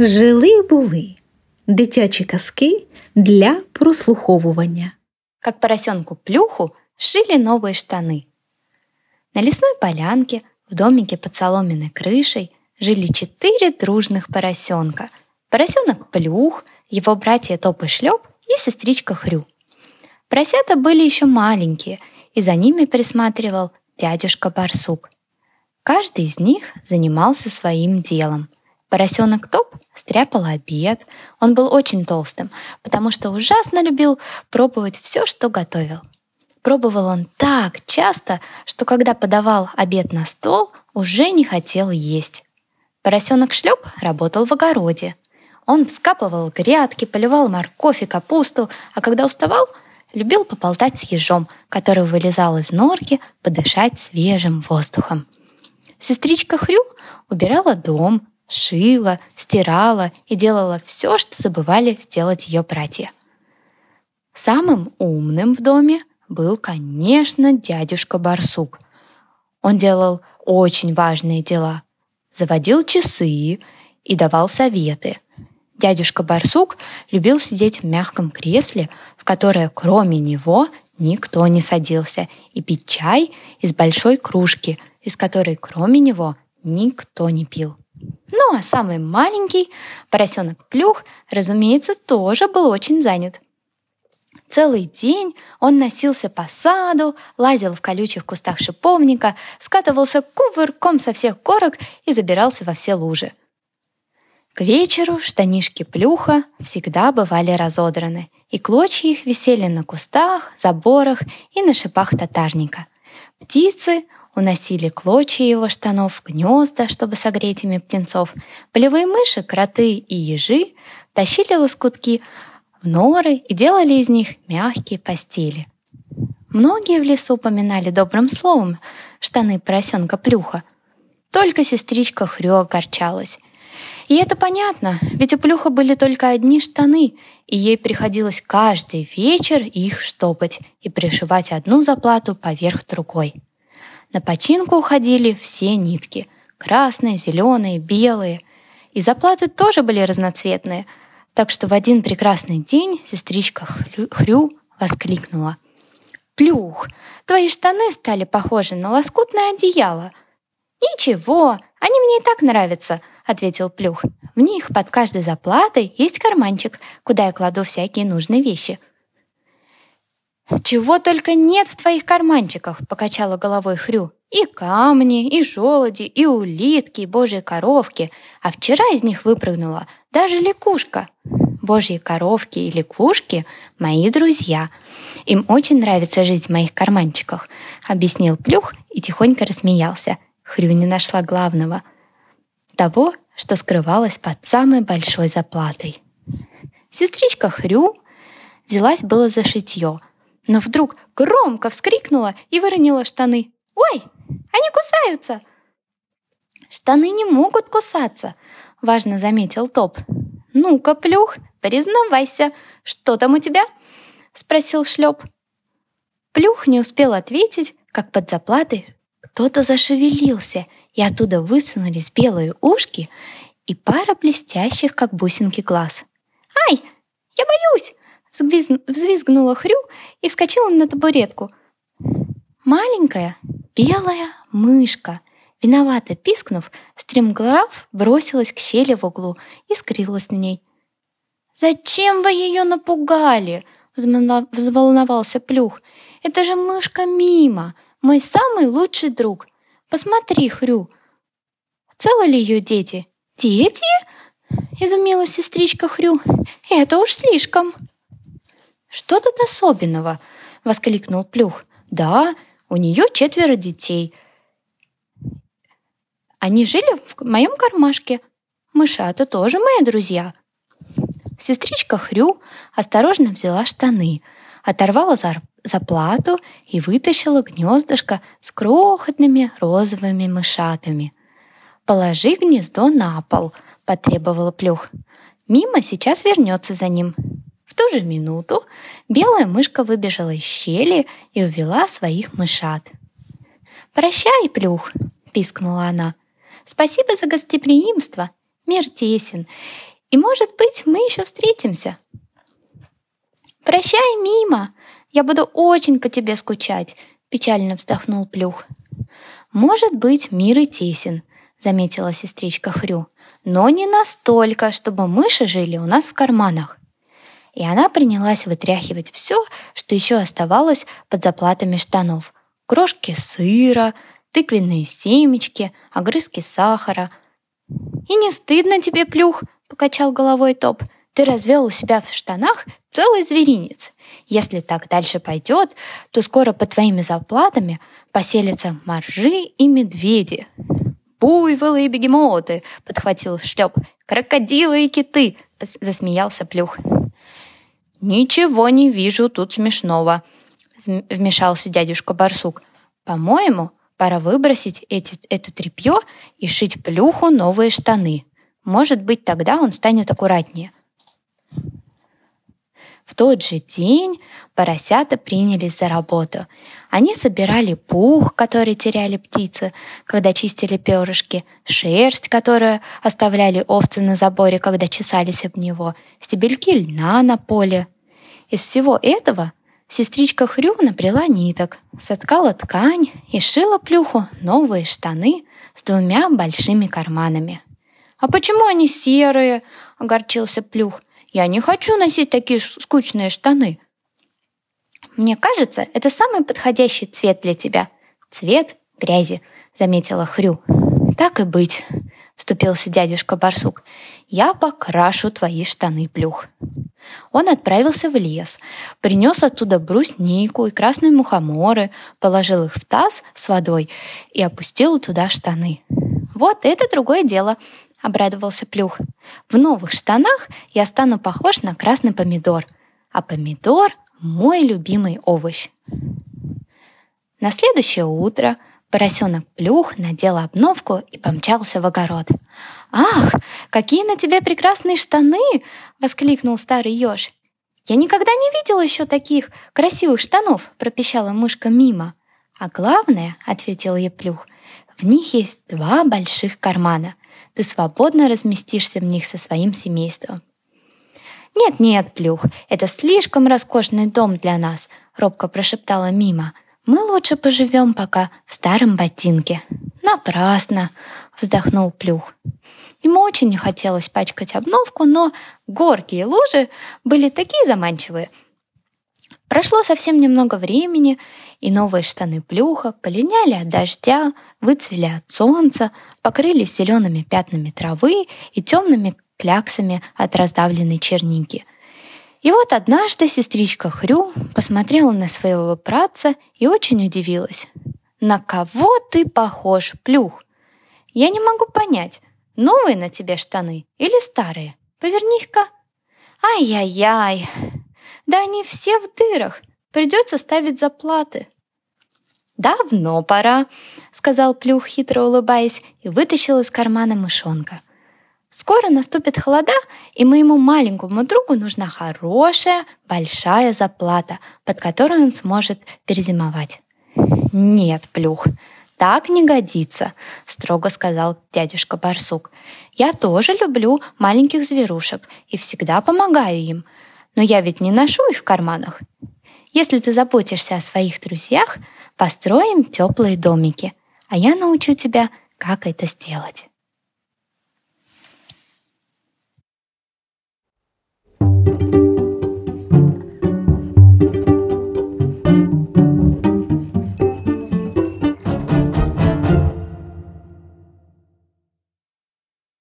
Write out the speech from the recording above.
Жили були дитячі казки для прослуховування. Как поросенку Плюху шили новые штаны. На лесной полянке в домике под соломенной крышей жили четыре дружных поросенка. Поросенок Плюх, его братья Топ и Шлеп и сестричка Хрю. Поросята были еще маленькие, и за ними присматривал дядюшка Барсук. Каждый из них занимался своим делом. Поросенок Топ стряпал обед. Он был очень толстым, потому что ужасно любил пробовать все, что готовил. Пробовал он так часто, что когда подавал обед на стол, уже не хотел есть. Поросенок Шлеп работал в огороде. Он вскапывал грядки, поливал морковь и капусту, а когда уставал, любил поболтать с ежом, который вылезал из норки подышать свежим воздухом. Сестричка Хрю убирала дом, шила, стирала и делала все, что забывали сделать ее братья. Самым умным в доме был, конечно, дядюшка Барсук. Он делал очень важные дела. Заводил часы и давал советы. Дядюшка Барсук любил сидеть в мягком кресле, в которое кроме него никто не садился, и пить чай из большой кружки, из которой кроме него никто не пил. Ну а самый маленький, поросенок Плюх, разумеется, тоже был очень занят. Целый день он носился по саду, лазил в колючих кустах шиповника, скатывался кувырком со всех горок и забирался во все лужи. К вечеру штанишки Плюха всегда бывали разодраны, и клочья их висели на кустах, заборах и на шипах татарника. Птицы уносили клочья его штанов гнезда, чтобы согреть ими птенцов. Полевые мыши, кроты и ежи тащили лоскутки в норы и делали из них мягкие постели. Многие в лесу поминали добрым словом штаны поросенка Плюха. Только сестричка Хрю огорчалась. И это понятно, ведь у Плюха были только одни штаны, и ей приходилось каждый вечер их штопать и пришивать одну заплату поверх другой. На починку уходили все нитки — красные, зеленые, белые. И заплаты тоже были разноцветные, так что в один прекрасный день сестричка Хрю, Хрю воскликнула. «Плюх, твои штаны стали похожи на лоскутное одеяло». «Ничего, они мне и так нравятся», — ответил Плюх. «В них под каждой заплатой есть карманчик, куда я кладу всякие нужные вещи». «Чего только нет в твоих карманчиках!» — покачала головой Хрю. «И камни, и желуди, и улитки, и божьи коровки. А вчера из них выпрыгнула даже лягушка. Божьи коровки и лягушки — мои друзья. Им очень нравится жить в моих карманчиках», — объяснил Плюх и тихонько рассмеялся. Хрю не нашла главного — того, что скрывалось под самой большой заплатой. Сестричка Хрю взялась было за шитье — но вдруг громко вскрикнула и выронила штаны. «Ой, они кусаются!» «Штаны не могут кусаться», — важно заметил Топ. «Ну-ка, Плюх, признавайся, что там у тебя?» — спросил Шлеп. Плюх не успел ответить, как под заплатой кто-то зашевелился, и оттуда высунулись белые ушки и пара блестящих, как бусинки, глаз. «Ай, я боюсь!» Взвизгнула Хрю и вскочила на табуретку. Маленькая белая мышка, виновато пискнув, стремглав бросилась к щели в углу и скрылась в ней. «Зачем вы ее напугали?» — взволновался Плюх. «Это же мышка Мима, мой самый лучший друг. Посмотри, Хрю, целы ли ее дети?» «Дети?» — изумилась сестричка Хрю. «Это уж слишком!» «Что тут особенного?» — воскликнул Плюх. «Да, у нее четверо детей. Они жили в моем кармашке. Мышата тоже мои друзья». Сестричка Хрю осторожно взяла штаны, оторвала заплату и вытащила гнездышко с крохотными розовыми мышатами. «Положи гнездо на пол», — потребовала Плюх. «Мимо сейчас вернется за ним ту же минуту белая мышка выбежала из щели и увела своих мышат. «Прощай, плюх!» — пискнула она. «Спасибо за гостеприимство. Мир тесен, И, может быть, мы еще встретимся. Прощай, Мима, я буду очень по тебе скучать, печально вздохнул Плюх. Может быть, мир и тесен, заметила сестричка Хрю, но не настолько, чтобы мыши жили у нас в карманах. И она принялась вытряхивать все, что еще оставалось под заплатами штанов. Крошки сыра, тыквенные семечки, огрызки сахара. «И не стыдно тебе, Плюх?» — покачал головой Топ. «Ты развел у себя в штанах целый зверинец. Если так дальше пойдет, то скоро под твоими заплатами поселятся моржи и медведи». «Буйволы и бегемоты!» — подхватил шлеп. «Крокодилы и киты!» — засмеялся Плюх. «Ничего не вижу тут смешного», — вмешался дядюшка Барсук. «По-моему, пора выбросить эти, это тряпье и шить Плюху новые штаны. Может быть, тогда он станет аккуратнее. Тот же день поросята принялись за работу. Они собирали пух, который теряли птицы, когда чистили перышки, шерсть, которую оставляли овцы на заборе, когда чесались об него, стебельки льна на поле. Из всего этого сестричка Хрю напряла ниток, соткала ткань и шила плюху новые штаны с двумя большими карманами. «А почему они серые?» — огорчился Плюх. «Я не хочу носить такие скучные штаны». «Мне кажется, это самый подходящий цвет для тебя. Цвет грязи», — заметила Хрю. «Так и быть», — вступился дядюшка Барсук. «Я покрашу твои штаны, Плюх». Он отправился в лес, принес оттуда бруснику и красные мухоморы, положил их в таз с водой и опустил туда штаны. «Вот это другое дело», — обрадовался Плюх. «В новых штанах я стану похож на красный помидор, а помидор — мой любимый овощ». На следующее утро поросенок Плюх надел обновку и помчался в огород. «Ах, какие на тебе прекрасные штаны!» — воскликнул старый еж. «Я никогда не видел еще таких красивых штанов!» — пропищала мышка мимо. «А главное, — ответил ей Плюх, — в них есть два больших кармана — ты свободно разместишься в них со своим семейством. «Нет-нет, Плюх, это слишком роскошный дом для нас», — робко прошептала Мима. «Мы лучше поживем пока в старом ботинке». «Напрасно», — вздохнул Плюх. Ему очень не хотелось пачкать обновку, но горки и лужи были такие заманчивые. Прошло совсем немного времени, и новые штаны плюха полиняли от дождя, выцвели от солнца, покрылись зелеными пятнами травы и темными кляксами от раздавленной черники. И вот однажды сестричка Хрю посмотрела на своего братца и очень удивилась. «На кого ты похож, плюх? Я не могу понять, новые на тебе штаны или старые? Повернись-ка». «Ай-яй-яй! Да они все в дырах, Придется ставить заплаты». «Давно пора», — сказал Плюх, хитро улыбаясь, и вытащил из кармана мышонка. «Скоро наступит холода, и моему маленькому другу нужна хорошая, большая заплата, под которую он сможет перезимовать». «Нет, Плюх, так не годится», — строго сказал дядюшка Барсук. «Я тоже люблю маленьких зверушек и всегда помогаю им, но я ведь не ношу их в карманах. Если ты заботишься о своих друзьях, построим теплые домики, а я научу тебя, как это сделать.